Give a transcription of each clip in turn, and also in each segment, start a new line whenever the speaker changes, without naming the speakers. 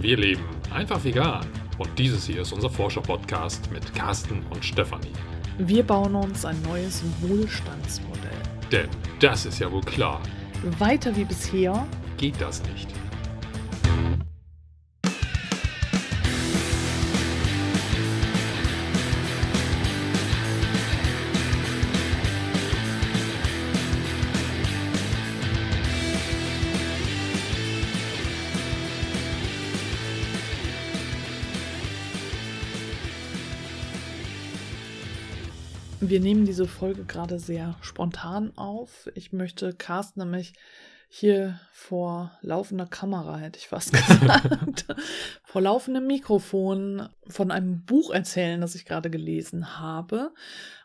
Wir leben einfach vegan. Und dieses hier ist unser Forscher-Podcast mit Carsten und Stefanie.
Wir bauen uns ein neues Wohlstandsmodell.
Denn das ist ja wohl klar.
Weiter wie bisher
Geht das nicht?
Wir nehmen diese Folge gerade sehr spontan auf. Ich möchte Carsten nämlich hier vor laufender Kamera, hätte ich fast gesagt, vor laufendem Mikrofon von einem Buch erzählen, das ich gerade gelesen habe.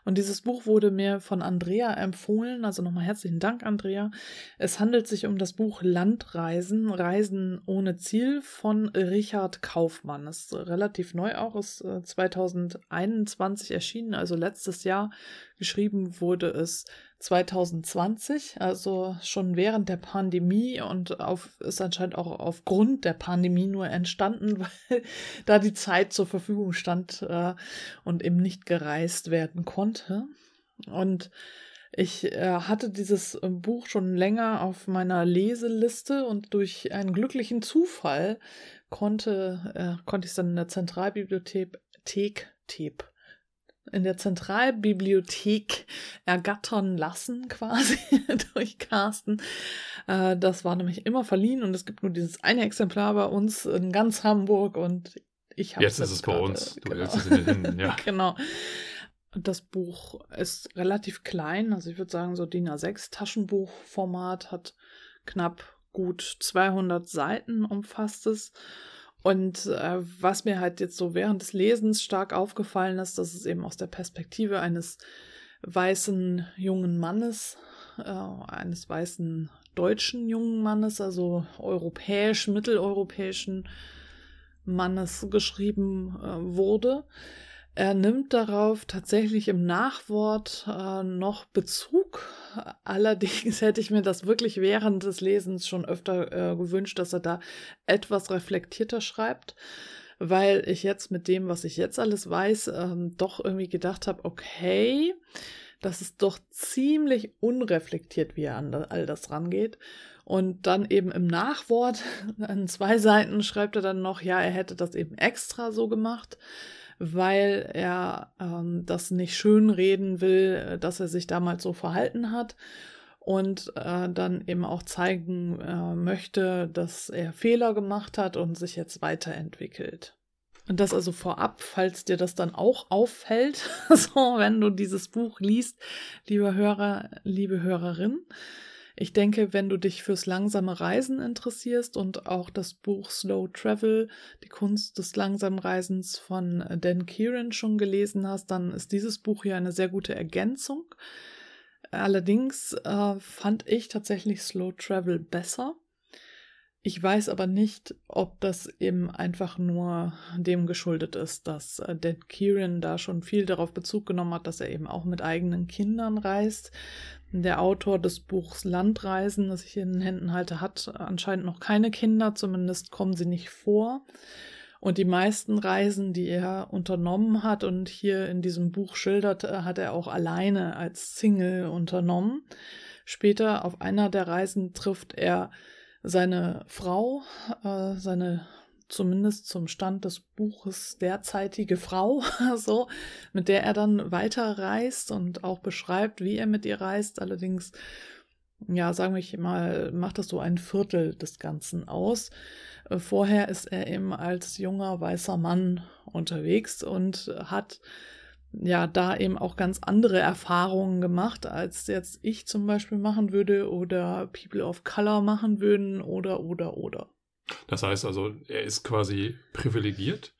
Und dieses Buch wurde mir von Andrea empfohlen. Also nochmal herzlichen Dank, Andrea. Es handelt sich um das Buch Landreisen, Reisen ohne Ziel von Richard Kaufmann. Es ist relativ neu auch, ist 2021 erschienen, also letztes Jahr. Geschrieben wurde es 2020, also schon während der Pandemie und auf, ist anscheinend auch aufgrund der Pandemie nur entstanden, weil da die Zeit zur Verfügung stand äh, und eben nicht gereist werden konnte. Und ich äh, hatte dieses äh, Buch schon länger auf meiner Leseliste und durch einen glücklichen Zufall konnte, äh, konnte ich es dann in der Zentralbibliothek Thek, Tep, in der Zentralbibliothek ergattern lassen, quasi durch Carsten. Äh, das war nämlich immer verliehen und es gibt nur dieses eine Exemplar bei uns in ganz Hamburg und ich habe
Jetzt ist es bei uns. Du genau. hältst es in den Händen, ja.
genau. Das Buch ist relativ klein, also ich würde sagen so DIN A6 Taschenbuchformat, hat knapp gut 200 Seiten umfasst es. Und äh, was mir halt jetzt so während des Lesens stark aufgefallen ist, dass es eben aus der Perspektive eines weißen jungen Mannes, äh, eines weißen deutschen jungen Mannes, also europäisch, mitteleuropäischen Mannes geschrieben äh, wurde. Er nimmt darauf tatsächlich im Nachwort äh, noch Bezug. Allerdings hätte ich mir das wirklich während des Lesens schon öfter äh, gewünscht, dass er da etwas reflektierter schreibt, weil ich jetzt mit dem, was ich jetzt alles weiß, ähm, doch irgendwie gedacht habe, okay, das ist doch ziemlich unreflektiert, wie er an all das rangeht. Und dann eben im Nachwort, an zwei Seiten schreibt er dann noch, ja, er hätte das eben extra so gemacht weil er ähm, das nicht schönreden will, dass er sich damals so verhalten hat und äh, dann eben auch zeigen äh, möchte, dass er Fehler gemacht hat und sich jetzt weiterentwickelt. Und das also vorab, falls dir das dann auch auffällt, so wenn du dieses Buch liest, lieber Hörer, liebe Hörerin, ich denke, wenn du dich fürs langsame Reisen interessierst und auch das Buch Slow Travel, die Kunst des langsamen Reisens von Dan Kieran schon gelesen hast, dann ist dieses Buch hier eine sehr gute Ergänzung. Allerdings äh, fand ich tatsächlich Slow Travel besser. Ich weiß aber nicht, ob das eben einfach nur dem geschuldet ist, dass äh, Dan Kieran da schon viel darauf Bezug genommen hat, dass er eben auch mit eigenen Kindern reist. Der Autor des Buchs Landreisen, das ich hier in den Händen halte, hat anscheinend noch keine Kinder, zumindest kommen sie nicht vor. Und die meisten Reisen, die er unternommen hat und hier in diesem Buch schildert, äh, hat er auch alleine als Single unternommen. Später auf einer der Reisen trifft er seine Frau, äh, seine zumindest zum Stand des Buches derzeitige Frau, so, mit der er dann weiterreist und auch beschreibt, wie er mit ihr reist. Allerdings, ja, sagen wir mal, macht das so ein Viertel des Ganzen aus. Äh, vorher ist er eben als junger weißer Mann unterwegs und hat ja da eben auch ganz andere Erfahrungen gemacht, als jetzt ich zum Beispiel machen würde oder People of Color machen würden oder oder oder.
Das heißt also, er ist quasi privilegiert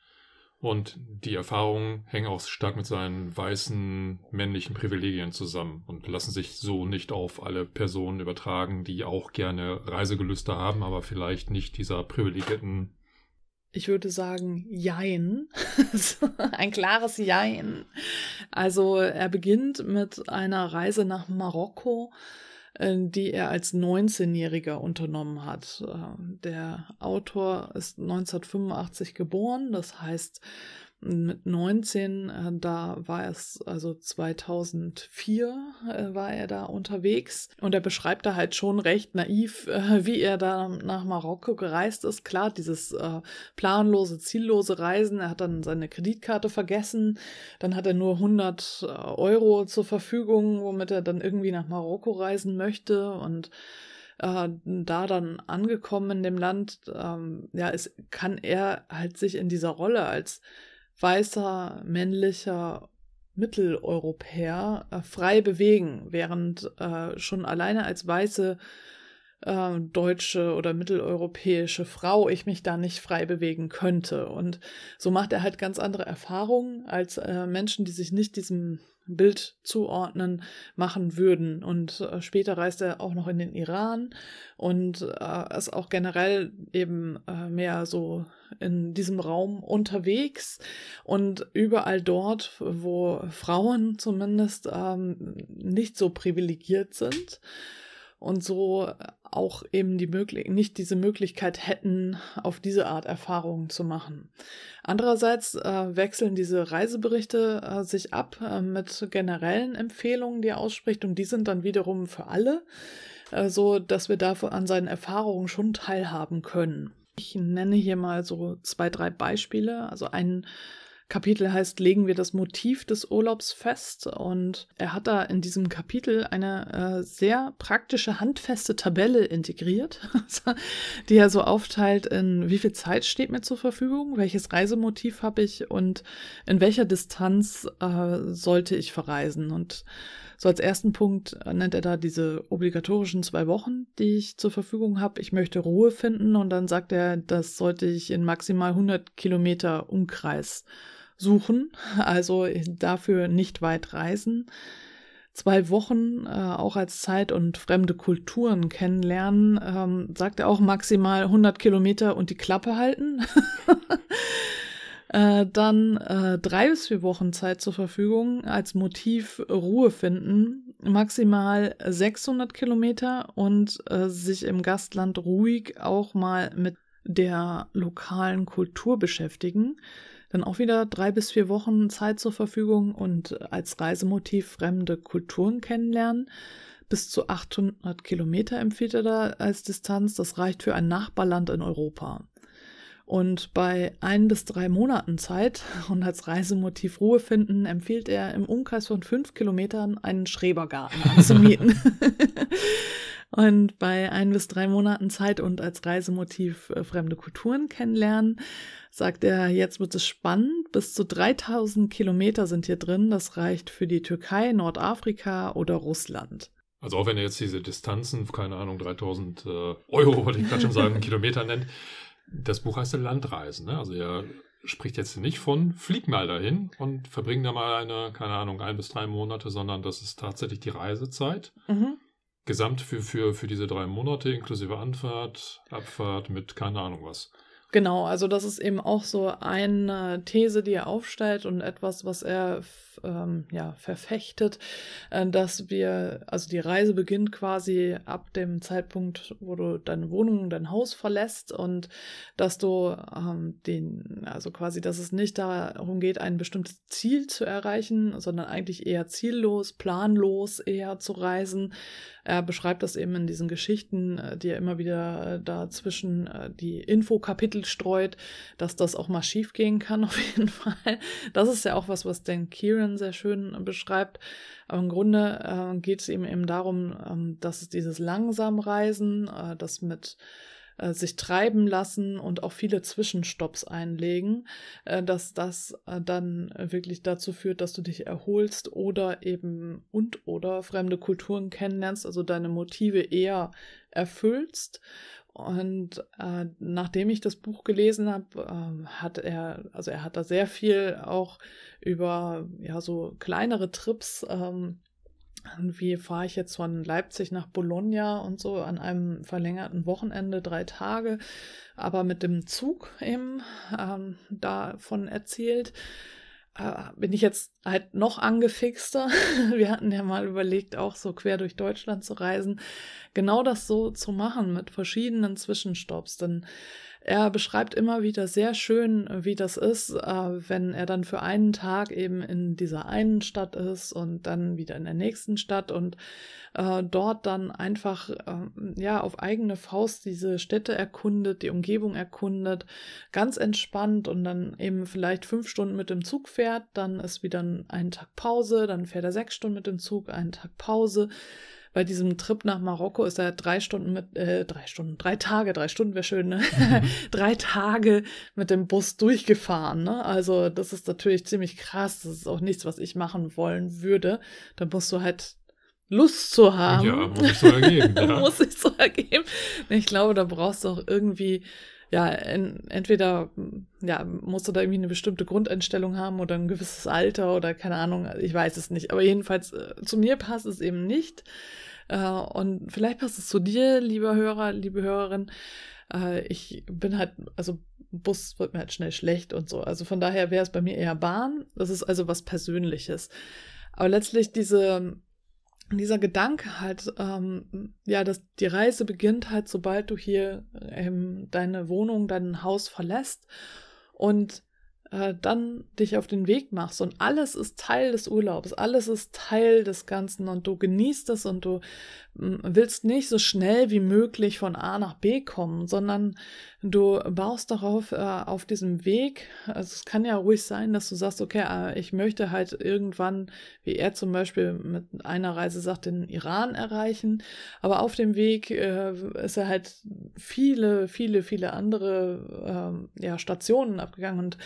und die Erfahrungen hängen auch stark mit seinen weißen männlichen Privilegien zusammen und lassen sich so nicht auf alle Personen übertragen, die auch gerne Reisegelüste haben, aber vielleicht nicht dieser privilegierten.
Ich würde sagen, Jein. Ein klares Jein. Also er beginnt mit einer Reise nach Marokko die er als 19-Jähriger unternommen hat. Äh, der Autor ist 1985 geboren, das heißt, mit 19, äh, da war es, also 2004 äh, war er da unterwegs. Und er beschreibt da halt schon recht naiv, äh, wie er da nach Marokko gereist ist. Klar, dieses planlose, ziellose Reisen, er hat dann seine Kreditkarte vergessen, dann hat er nur 100 äh, Euro zur Verfügung, womit er dann irgendwie nach Marokko reisen möchte. Und da dann angekommen in dem Land, ähm, ja, es kann er halt sich in dieser Rolle als weißer, männlicher Mitteleuropäer äh, frei bewegen, während äh, schon alleine als weiße äh, deutsche oder mitteleuropäische Frau ich mich da nicht frei bewegen könnte. Und so macht er halt ganz andere Erfahrungen als äh, Menschen, die sich nicht diesem Bild zuordnen, machen würden. Und äh, später reist er auch noch in den Iran und äh, ist auch generell eben äh, mehr so in diesem Raum unterwegs und überall dort, wo Frauen zumindest ähm, nicht so privilegiert sind und so auch eben die möglich nicht diese Möglichkeit hätten, auf diese Art Erfahrungen zu machen. Andererseits äh, wechseln diese Reiseberichte äh, sich ab äh, mit generellen Empfehlungen, die er ausspricht, und die sind dann wiederum für alle, äh, so dass wir da an seinen Erfahrungen schon teilhaben können. Ich nenne hier mal so zwei, drei Beispiele. Also ein Kapitel heißt, legen wir das Motiv des Urlaubs fest. Und er hat da in diesem Kapitel eine äh, sehr praktische, handfeste Tabelle integriert, die er so aufteilt in wie viel Zeit steht mir zur Verfügung, welches Reisemotiv habe ich und in welcher Distanz äh, sollte ich verreisen. Und so als ersten Punkt nennt er da diese obligatorischen zwei Wochen, die ich zur Verfügung habe. Ich möchte Ruhe finden und dann sagt er, das sollte ich in maximal 100 Kilometer Umkreis suchen, also dafür nicht weit reisen. Zwei Wochen äh, auch als Zeit und fremde Kulturen kennenlernen, ähm, sagt er auch maximal 100 Kilometer und die Klappe halten. äh, dann äh, drei bis vier Wochen Zeit zur Verfügung als Motiv Ruhe finden, maximal 600 Kilometer und äh, sich im Gastland ruhig auch mal mit der lokalen Kultur beschäftigen. Dann auch wieder drei bis vier Wochen Zeit zur Verfügung und als Reisemotiv fremde Kulturen kennenlernen. Bis zu 800 Kilometer empfiehlt er da als Distanz. Das reicht für ein Nachbarland in Europa. Und bei ein bis drei Monaten Zeit und als Reisemotiv Ruhe finden, empfiehlt er im Umkreis von fünf Kilometern einen Schrebergarten anzumieten. und bei ein bis drei Monaten Zeit und als Reisemotiv äh, fremde Kulturen kennenlernen, sagt er, jetzt wird es spannend. Bis zu 3000 Kilometer sind hier drin. Das reicht für die Türkei, Nordafrika oder Russland.
Also auch wenn er jetzt diese Distanzen, keine Ahnung, 3000 äh, Euro, wollte ich gerade schon sagen, Kilometer nennt, das Buch heißt ja Landreisen. Ne? Also er spricht jetzt nicht von, flieg mal dahin und verbring da mal eine, keine Ahnung, ein bis drei Monate, sondern das ist tatsächlich die Reisezeit. Mhm. Gesamt für, für, für diese drei Monate, inklusive Anfahrt, Abfahrt mit keine Ahnung was.
Genau, also das ist eben auch so eine These, die er aufstellt und etwas, was er ähm, ja, verfechtet, äh, dass wir, also die Reise beginnt quasi ab dem Zeitpunkt, wo du deine Wohnung, dein Haus verlässt und dass du ähm, den, also quasi, dass es nicht darum geht, ein bestimmtes Ziel zu erreichen, sondern eigentlich eher ziellos, planlos eher zu reisen. Er beschreibt das eben in diesen Geschichten, äh, die er immer wieder äh, dazwischen äh, die Infokapitel streut, dass das auch mal schief gehen kann, auf jeden Fall. Das ist ja auch was, was Dan Kieran sehr schön beschreibt. Aber im Grunde äh, geht es ihm eben darum, ähm, dass es dieses langsam Reisen, äh, das mit äh, sich treiben lassen und auch viele Zwischenstopps einlegen, äh, dass das äh, dann wirklich dazu führt, dass du dich erholst oder eben und oder fremde Kulturen kennenlernst, also deine Motive eher erfüllst und äh, nachdem ich das Buch gelesen habe, äh, hat er, also er hat da sehr viel auch über ja so kleinere Trips. Ähm, wie fahre ich jetzt von Leipzig nach Bologna und so an einem verlängerten Wochenende, drei Tage, aber mit dem Zug eben ähm, davon erzählt. Äh, bin ich jetzt halt noch angefixter. Wir hatten ja mal überlegt, auch so quer durch Deutschland zu reisen, genau das so zu machen mit verschiedenen Zwischenstopps. Denn er beschreibt immer wieder sehr schön, wie das ist, äh, wenn er dann für einen Tag eben in dieser einen Stadt ist und dann wieder in der nächsten Stadt und äh, dort dann einfach äh, ja auf eigene Faust diese Städte erkundet, die Umgebung erkundet, ganz entspannt und dann eben vielleicht fünf Stunden mit dem Zug fährt, dann ist wieder ein Tag Pause, dann fährt er sechs Stunden mit dem Zug, einen Tag Pause bei diesem Trip nach Marokko ist er drei Stunden mit, äh, drei Stunden, drei Tage, drei Stunden wäre schön, ne? drei Tage mit dem Bus durchgefahren, ne? Also das ist natürlich ziemlich krass. Das ist auch nichts, was ich machen wollen würde. Da musst du halt Lust zu haben.
Ja, muss ich so ergeben. Ja.
muss ich so ergeben. Ich glaube, da brauchst du auch irgendwie ja, en, entweder ja, musst du da irgendwie eine bestimmte Grundeinstellung haben oder ein gewisses Alter oder keine Ahnung, ich weiß es nicht. Aber jedenfalls, äh, zu mir passt es eben nicht. Äh, und vielleicht passt es zu dir, lieber Hörer, liebe Hörerin. Äh, ich bin halt, also Bus wird mir halt schnell schlecht und so. Also von daher wäre es bei mir eher Bahn. Das ist also was Persönliches. Aber letztlich diese, dieser Gedanke halt, ähm, ja, dass die Reise beginnt halt, sobald du hier ähm, deine Wohnung, dein Haus verlässt und äh, dann dich auf den Weg machst. Und alles ist Teil des Urlaubs, alles ist Teil des Ganzen und du genießt es und du willst nicht so schnell wie möglich von A nach B kommen, sondern du baust darauf äh, auf diesem Weg. Also es kann ja ruhig sein, dass du sagst, okay, äh, ich möchte halt irgendwann, wie er zum Beispiel mit einer Reise sagt, den Iran erreichen. Aber auf dem Weg äh, ist er halt viele, viele, viele andere äh, ja, Stationen abgegangen und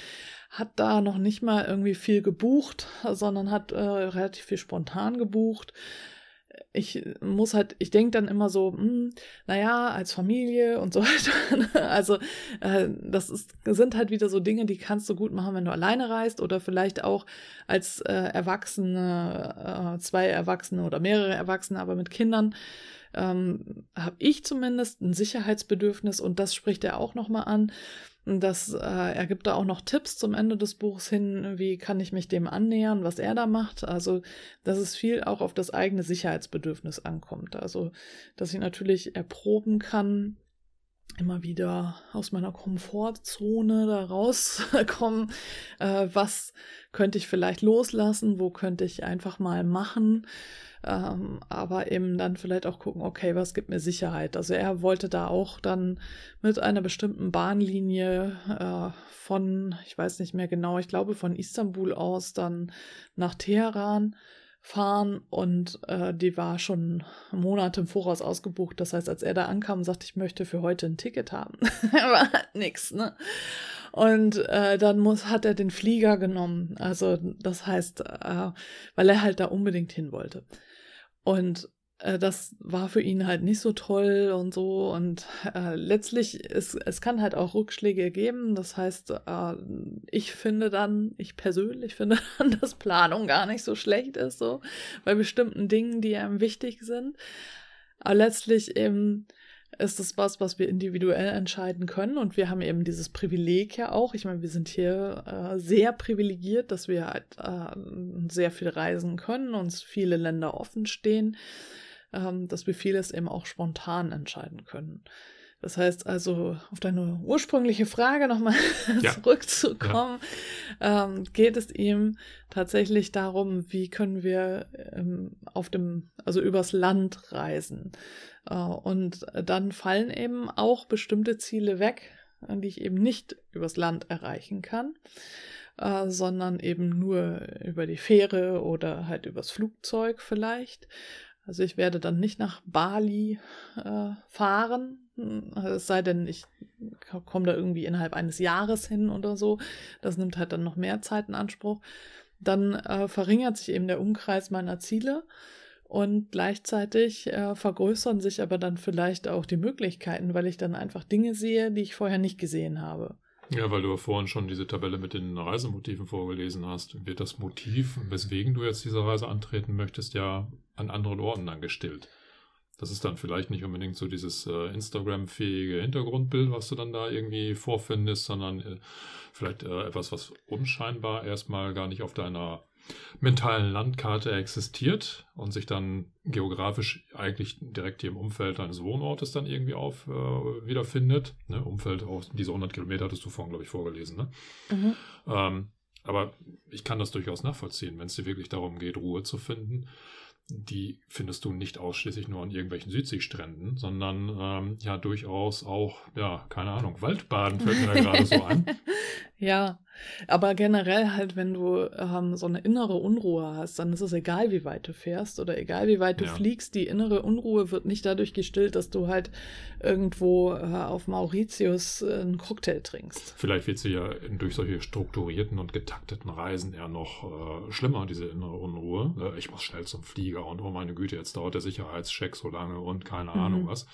hat da noch nicht mal irgendwie viel gebucht, sondern hat äh, relativ viel spontan gebucht ich muss halt, ich denke dann immer so, hm, naja, als Familie und so weiter. also äh, das ist, sind halt wieder so Dinge, die kannst du gut machen, wenn du alleine reist oder vielleicht auch als äh, Erwachsene, äh, zwei Erwachsene oder mehrere Erwachsene, aber mit Kindern. Ähm, habe ich zumindest ein Sicherheitsbedürfnis und das spricht er auch nochmal an. Das, äh, er gibt da auch noch Tipps zum Ende des Buchs hin, wie kann ich mich dem annähern, was er da macht. Also, dass es viel auch auf das eigene Sicherheitsbedürfnis ankommt. Also, dass ich natürlich erproben kann, immer wieder aus meiner Komfortzone da rauskommen. Äh, was könnte ich vielleicht loslassen? Wo könnte ich einfach mal machen? Ähm, aber eben dann vielleicht auch gucken, okay, was gibt mir Sicherheit? Also er wollte da auch dann mit einer bestimmten Bahnlinie äh, von, ich weiß nicht mehr genau, ich glaube von Istanbul aus dann nach Teheran fahren und äh, die war schon Monate im Voraus ausgebucht. Das heißt, als er da ankam, sagte ich, möchte für heute ein Ticket haben. war halt nix, ne? Und äh, dann muss, hat er den Flieger genommen. Also das heißt, äh, weil er halt da unbedingt hin wollte. Und das war für ihn halt nicht so toll und so. Und äh, letztlich, es, es kann halt auch Rückschläge geben. Das heißt, äh, ich finde dann, ich persönlich finde dann, dass Planung gar nicht so schlecht ist, so bei bestimmten Dingen, die einem wichtig sind. Aber letztlich eben ist es was, was wir individuell entscheiden können. Und wir haben eben dieses Privileg ja auch. Ich meine, wir sind hier äh, sehr privilegiert, dass wir halt äh, sehr viel reisen können, uns viele Länder offen stehen, ähm, dass wir vieles eben auch spontan entscheiden können. Das heißt also, auf deine ursprüngliche Frage nochmal ja. zurückzukommen, ja. ähm, geht es ihm tatsächlich darum, wie können wir ähm, auf dem, also übers Land reisen. Äh, und dann fallen eben auch bestimmte Ziele weg, die ich eben nicht übers Land erreichen kann, äh, sondern eben nur über die Fähre oder halt übers Flugzeug vielleicht. Also ich werde dann nicht nach Bali äh, fahren, es sei denn, ich komme da irgendwie innerhalb eines Jahres hin oder so. Das nimmt halt dann noch mehr Zeit in Anspruch. Dann äh, verringert sich eben der Umkreis meiner Ziele und gleichzeitig äh, vergrößern sich aber dann vielleicht auch die Möglichkeiten, weil ich dann einfach Dinge sehe, die ich vorher nicht gesehen habe.
Ja, weil du vorhin schon diese Tabelle mit den Reisemotiven vorgelesen hast, wird das Motiv, weswegen du jetzt diese Reise antreten möchtest, ja an anderen Orten dann gestillt. Das ist dann vielleicht nicht unbedingt so dieses äh, Instagram-fähige Hintergrundbild, was du dann da irgendwie vorfindest, sondern äh, vielleicht äh, etwas, was unscheinbar erstmal gar nicht auf deiner mentalen Landkarte existiert und sich dann geografisch eigentlich direkt hier im Umfeld deines Wohnortes dann irgendwie auf äh, wiederfindet. Ne? Umfeld, auch diese 100 Kilometer hattest du vorhin, glaube ich, vorgelesen. Ne? Mhm. Ähm, aber ich kann das durchaus nachvollziehen, wenn es dir wirklich darum geht, Ruhe zu finden die findest du nicht ausschließlich nur an irgendwelchen Südseestränden, sondern ähm, ja durchaus auch, ja, keine Ahnung, Waldbaden fällt mir da gerade so ein.
Ja, aber generell halt, wenn du ähm, so eine innere Unruhe hast, dann ist es egal, wie weit du fährst oder egal, wie weit du ja. fliegst. Die innere Unruhe wird nicht dadurch gestillt, dass du halt irgendwo äh, auf Mauritius äh, einen Cocktail trinkst.
Vielleicht wird sie ja durch solche strukturierten und getakteten Reisen eher noch äh, schlimmer, diese innere Unruhe. Äh, ich muss schnell zum Flieger und oh meine Güte, jetzt dauert der Sicherheitscheck so lange und keine mhm. Ahnung was.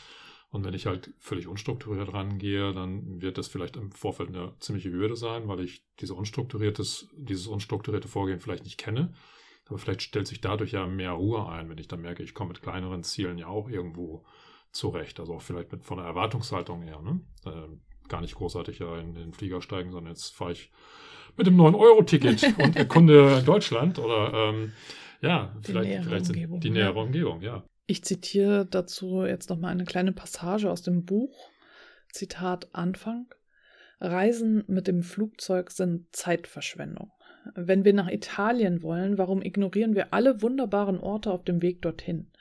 Und wenn ich halt völlig unstrukturiert rangehe, dann wird das vielleicht im Vorfeld eine ziemliche Hürde sein, weil ich diese unstrukturiertes, dieses unstrukturierte Vorgehen vielleicht nicht kenne. Aber vielleicht stellt sich dadurch ja mehr Ruhe ein, wenn ich dann merke, ich komme mit kleineren Zielen ja auch irgendwo zurecht. Also auch vielleicht mit, von der Erwartungshaltung her. Ne? Äh, gar nicht großartig ja in den Flieger steigen, sondern jetzt fahre ich mit dem 9-Euro-Ticket und erkunde Deutschland oder ähm, ja, die vielleicht, vielleicht die nähere Umgebung, ja.
Ich zitiere dazu jetzt nochmal eine kleine Passage aus dem Buch. Zitat Anfang. Reisen mit dem Flugzeug sind Zeitverschwendung. Wenn wir nach Italien wollen, warum ignorieren wir alle wunderbaren Orte auf dem Weg dorthin?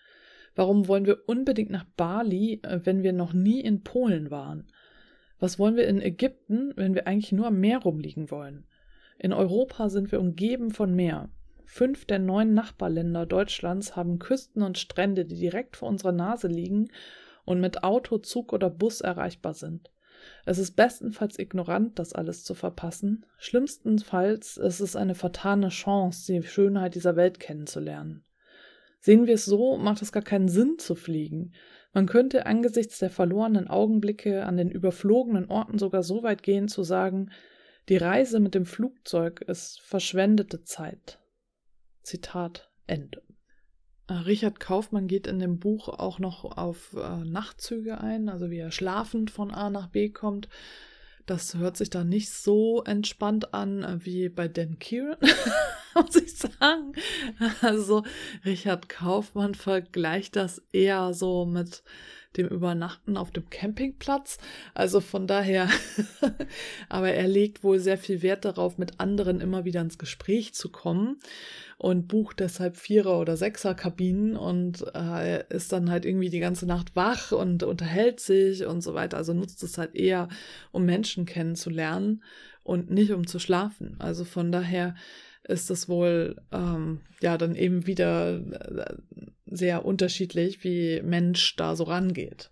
Warum wollen wir unbedingt nach Bali, wenn wir noch nie in Polen waren? Was wollen wir in Ägypten, wenn wir eigentlich nur am Meer rumliegen wollen? In Europa sind wir umgeben von Meer. Fünf der neun Nachbarländer Deutschlands haben Küsten und Strände, die direkt vor unserer Nase liegen und mit Auto, Zug oder Bus erreichbar sind. Es ist bestenfalls ignorant, das alles zu verpassen. Schlimmstenfalls ist es eine vertane Chance, die Schönheit dieser Welt kennenzulernen. Sehen wir es so, macht es gar keinen Sinn zu fliegen. Man könnte angesichts der verlorenen Augenblicke an den überflogenen Orten sogar so weit gehen zu sagen, die Reise mit dem Flugzeug ist verschwendete Zeit. Zitat Ende. Äh, Richard Kaufmann geht in dem Buch auch noch auf äh, Nachtzüge ein, also wie er schlafend von A nach B kommt. Das hört sich da nicht so entspannt an äh, wie bei Dan Kieran, muss ich sagen. Also Richard Kaufmann vergleicht das eher so mit dem Übernachten auf dem Campingplatz. Also von daher, aber er legt wohl sehr viel Wert darauf, mit anderen immer wieder ins Gespräch zu kommen und bucht deshalb Vierer- oder Sechser-Kabinen und äh, ist dann halt irgendwie die ganze Nacht wach und unterhält sich und so weiter. Also nutzt es halt eher, um Menschen kennenzulernen und nicht um zu schlafen. Also von daher ist es wohl ähm, ja dann eben wieder äh, sehr unterschiedlich, wie Mensch da so rangeht.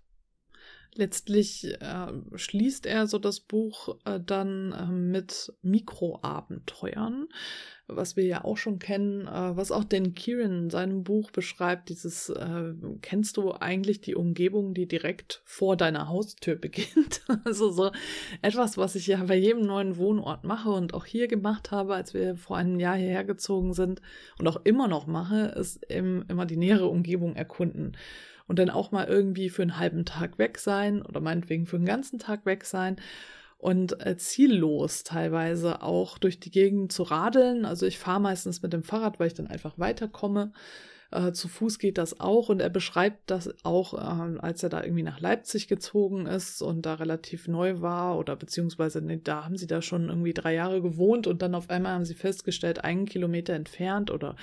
Letztlich äh, schließt er so das Buch äh, dann äh, mit Mikroabenteuern, was wir ja auch schon kennen, äh, was auch den Kieran in seinem Buch beschreibt, dieses, äh, kennst du eigentlich die Umgebung, die direkt vor deiner Haustür beginnt? also so etwas, was ich ja bei jedem neuen Wohnort mache und auch hier gemacht habe, als wir vor einem Jahr hierher gezogen sind und auch immer noch mache, ist eben immer die nähere Umgebung erkunden und dann auch mal irgendwie für einen halben Tag weg sein oder meinetwegen für einen ganzen Tag weg sein und äh, ziellos teilweise auch durch die Gegend zu radeln. Also ich fahre meistens mit dem Fahrrad, weil ich dann einfach weiterkomme. Äh, zu Fuß geht das auch und er beschreibt das auch, äh, als er da irgendwie nach Leipzig gezogen ist und da relativ neu war oder beziehungsweise nee, da haben sie da schon irgendwie drei Jahre gewohnt und dann auf einmal haben sie festgestellt, einen Kilometer entfernt oder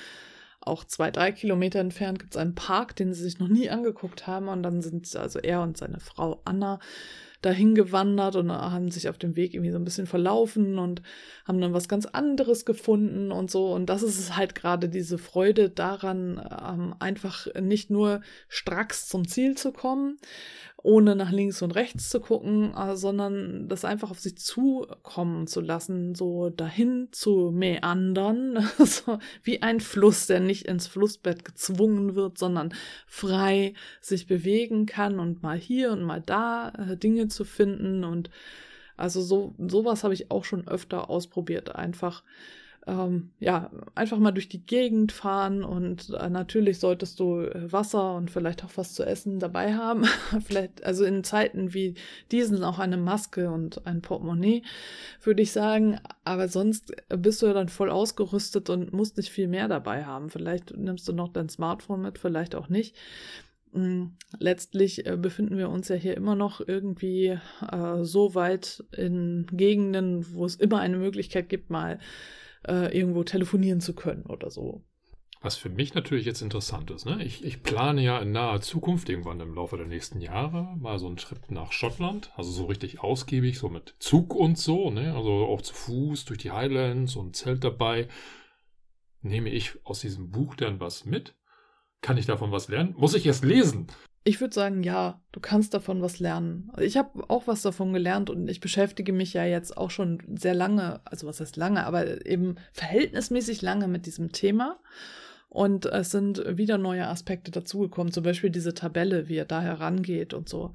auch zwei, drei Kilometer entfernt gibt es einen Park, den sie sich noch nie angeguckt haben. Und dann sind also er und seine Frau Anna dahin gewandert und haben sich auf dem Weg irgendwie so ein bisschen verlaufen und haben dann was ganz anderes gefunden und so. Und das ist halt gerade diese Freude daran, ähm, einfach nicht nur stracks zum Ziel zu kommen, ohne nach links und rechts zu gucken, äh, sondern das einfach auf sich zukommen zu lassen, so dahin zu meandern, so wie ein Fluss, der nicht ins Flussbett gezwungen wird, sondern frei sich bewegen kann und mal hier und mal da äh, Dinge zu finden. Und also so sowas habe ich auch schon öfter ausprobiert, einfach ähm, ja, einfach mal durch die Gegend fahren und äh, natürlich solltest du äh, Wasser und vielleicht auch was zu essen dabei haben. vielleicht, also in Zeiten wie diesen auch eine Maske und ein Portemonnaie, würde ich sagen. Aber sonst bist du ja dann voll ausgerüstet und musst nicht viel mehr dabei haben. Vielleicht nimmst du noch dein Smartphone mit, vielleicht auch nicht. Hm, letztlich äh, befinden wir uns ja hier immer noch irgendwie äh, so weit in Gegenden, wo es immer eine Möglichkeit gibt, mal äh, irgendwo telefonieren zu können oder so.
Was für mich natürlich jetzt interessant ist, ne? ich, ich plane ja in naher Zukunft, irgendwann im Laufe der nächsten Jahre, mal so einen Trip nach Schottland, also so richtig ausgiebig, so mit Zug und so, ne? also auch zu Fuß durch die Highlands und Zelt dabei. Nehme ich aus diesem Buch dann was mit? Kann ich davon was lernen? Muss ich es lesen?
Ich würde sagen, ja, du kannst davon was lernen. Ich habe auch was davon gelernt und ich beschäftige mich ja jetzt auch schon sehr lange, also was heißt lange, aber eben verhältnismäßig lange mit diesem Thema. Und es sind wieder neue Aspekte dazugekommen, zum Beispiel diese Tabelle, wie er da herangeht und so.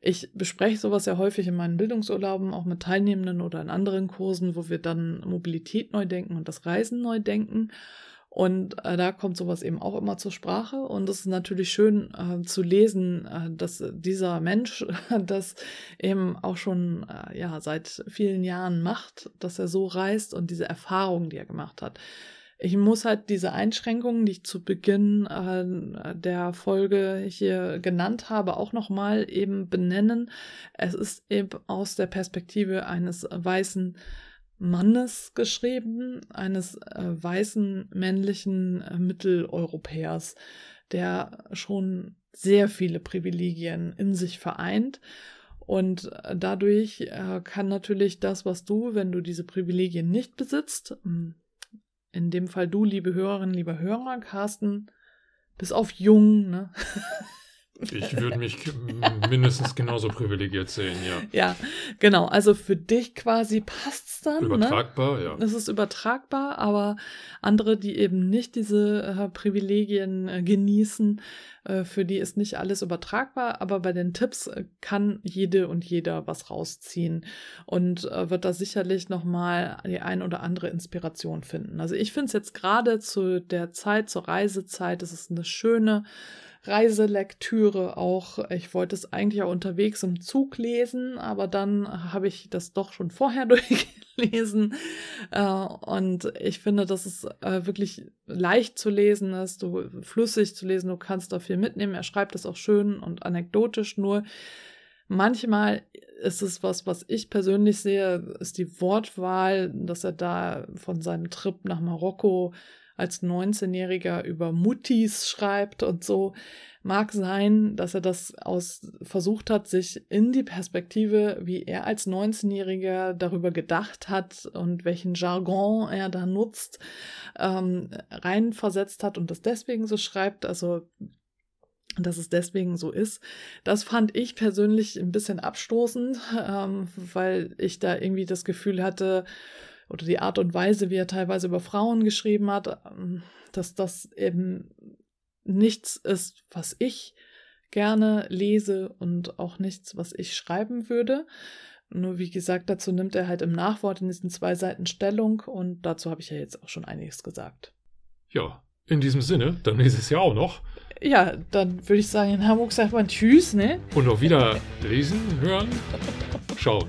Ich bespreche sowas ja häufig in meinen Bildungsurlauben, auch mit Teilnehmenden oder in anderen Kursen, wo wir dann Mobilität neu denken und das Reisen neu denken. Und äh, da kommt sowas eben auch immer zur Sprache. Und es ist natürlich schön äh, zu lesen, äh, dass dieser Mensch das eben auch schon äh, ja, seit vielen Jahren macht, dass er so reist und diese Erfahrungen, die er gemacht hat. Ich muss halt diese Einschränkungen, die ich zu Beginn äh, der Folge hier genannt habe, auch nochmal eben benennen. Es ist eben aus der Perspektive eines weißen Mannes geschrieben, eines äh, weißen männlichen äh, Mitteleuropäers, der schon sehr viele Privilegien in sich vereint. Und äh, dadurch äh, kann natürlich das, was du, wenn du diese Privilegien nicht besitzt, hm, in dem Fall du, liebe Hörerinnen, lieber Hörer, Carsten, bis auf jung, ne?
Ich würde mich mindestens genauso privilegiert sehen, ja.
Ja, genau. Also für dich quasi passt es dann.
Ne? Übertragbar,
ne?
ja.
Es ist übertragbar, aber andere, die eben nicht diese äh, Privilegien äh, genießen, äh, für die ist nicht alles übertragbar. Aber bei den Tipps äh, kann jede und jeder was rausziehen und äh, wird da sicherlich nochmal die ein oder andere Inspiration finden. Also ich finde es jetzt gerade zu der Zeit, zur Reisezeit, es ist eine schöne Reiselektüre auch. Ich wollte es eigentlich auch unterwegs im Zug lesen, aber dann habe ich das doch schon vorher durchgelesen. Äh, und ich finde, dass es äh, wirklich leicht zu lesen ist, du flüssig zu lesen, du kannst da viel mitnehmen. Er schreibt es auch schön und anekdotisch, nur manchmal ist es was, was ich persönlich sehe, ist die Wortwahl, dass er da von seinem Trip nach Marokko als 19-Jähriger über Muttis schreibt und so. Mag sein, dass er das aus versucht hat, sich in die Perspektive, wie er als 19-Jähriger darüber gedacht hat und welchen Jargon er da nutzt, ähm, reinversetzt hat und das deswegen so schreibt. Also dass es deswegen so ist. Das fand ich persönlich ein bisschen abstoßend, ähm, weil ich da irgendwie das Gefühl hatte, oder die Art und Weise, wie er teilweise über Frauen geschrieben hat, ähm, dass das eben nichts ist, was ich gerne lese und auch nichts, was ich schreiben würde. Nur wie gesagt, dazu nimmt er halt im Nachwort in diesen zwei Seiten Stellung und dazu habe ich ja jetzt auch schon einiges gesagt.
Ja, in diesem Sinne, dann ist es ja auch noch.
Ja, dann würde ich sagen, in Hamburg sagt man Tschüss, ne?
Und auch wieder lesen, hören, schauen.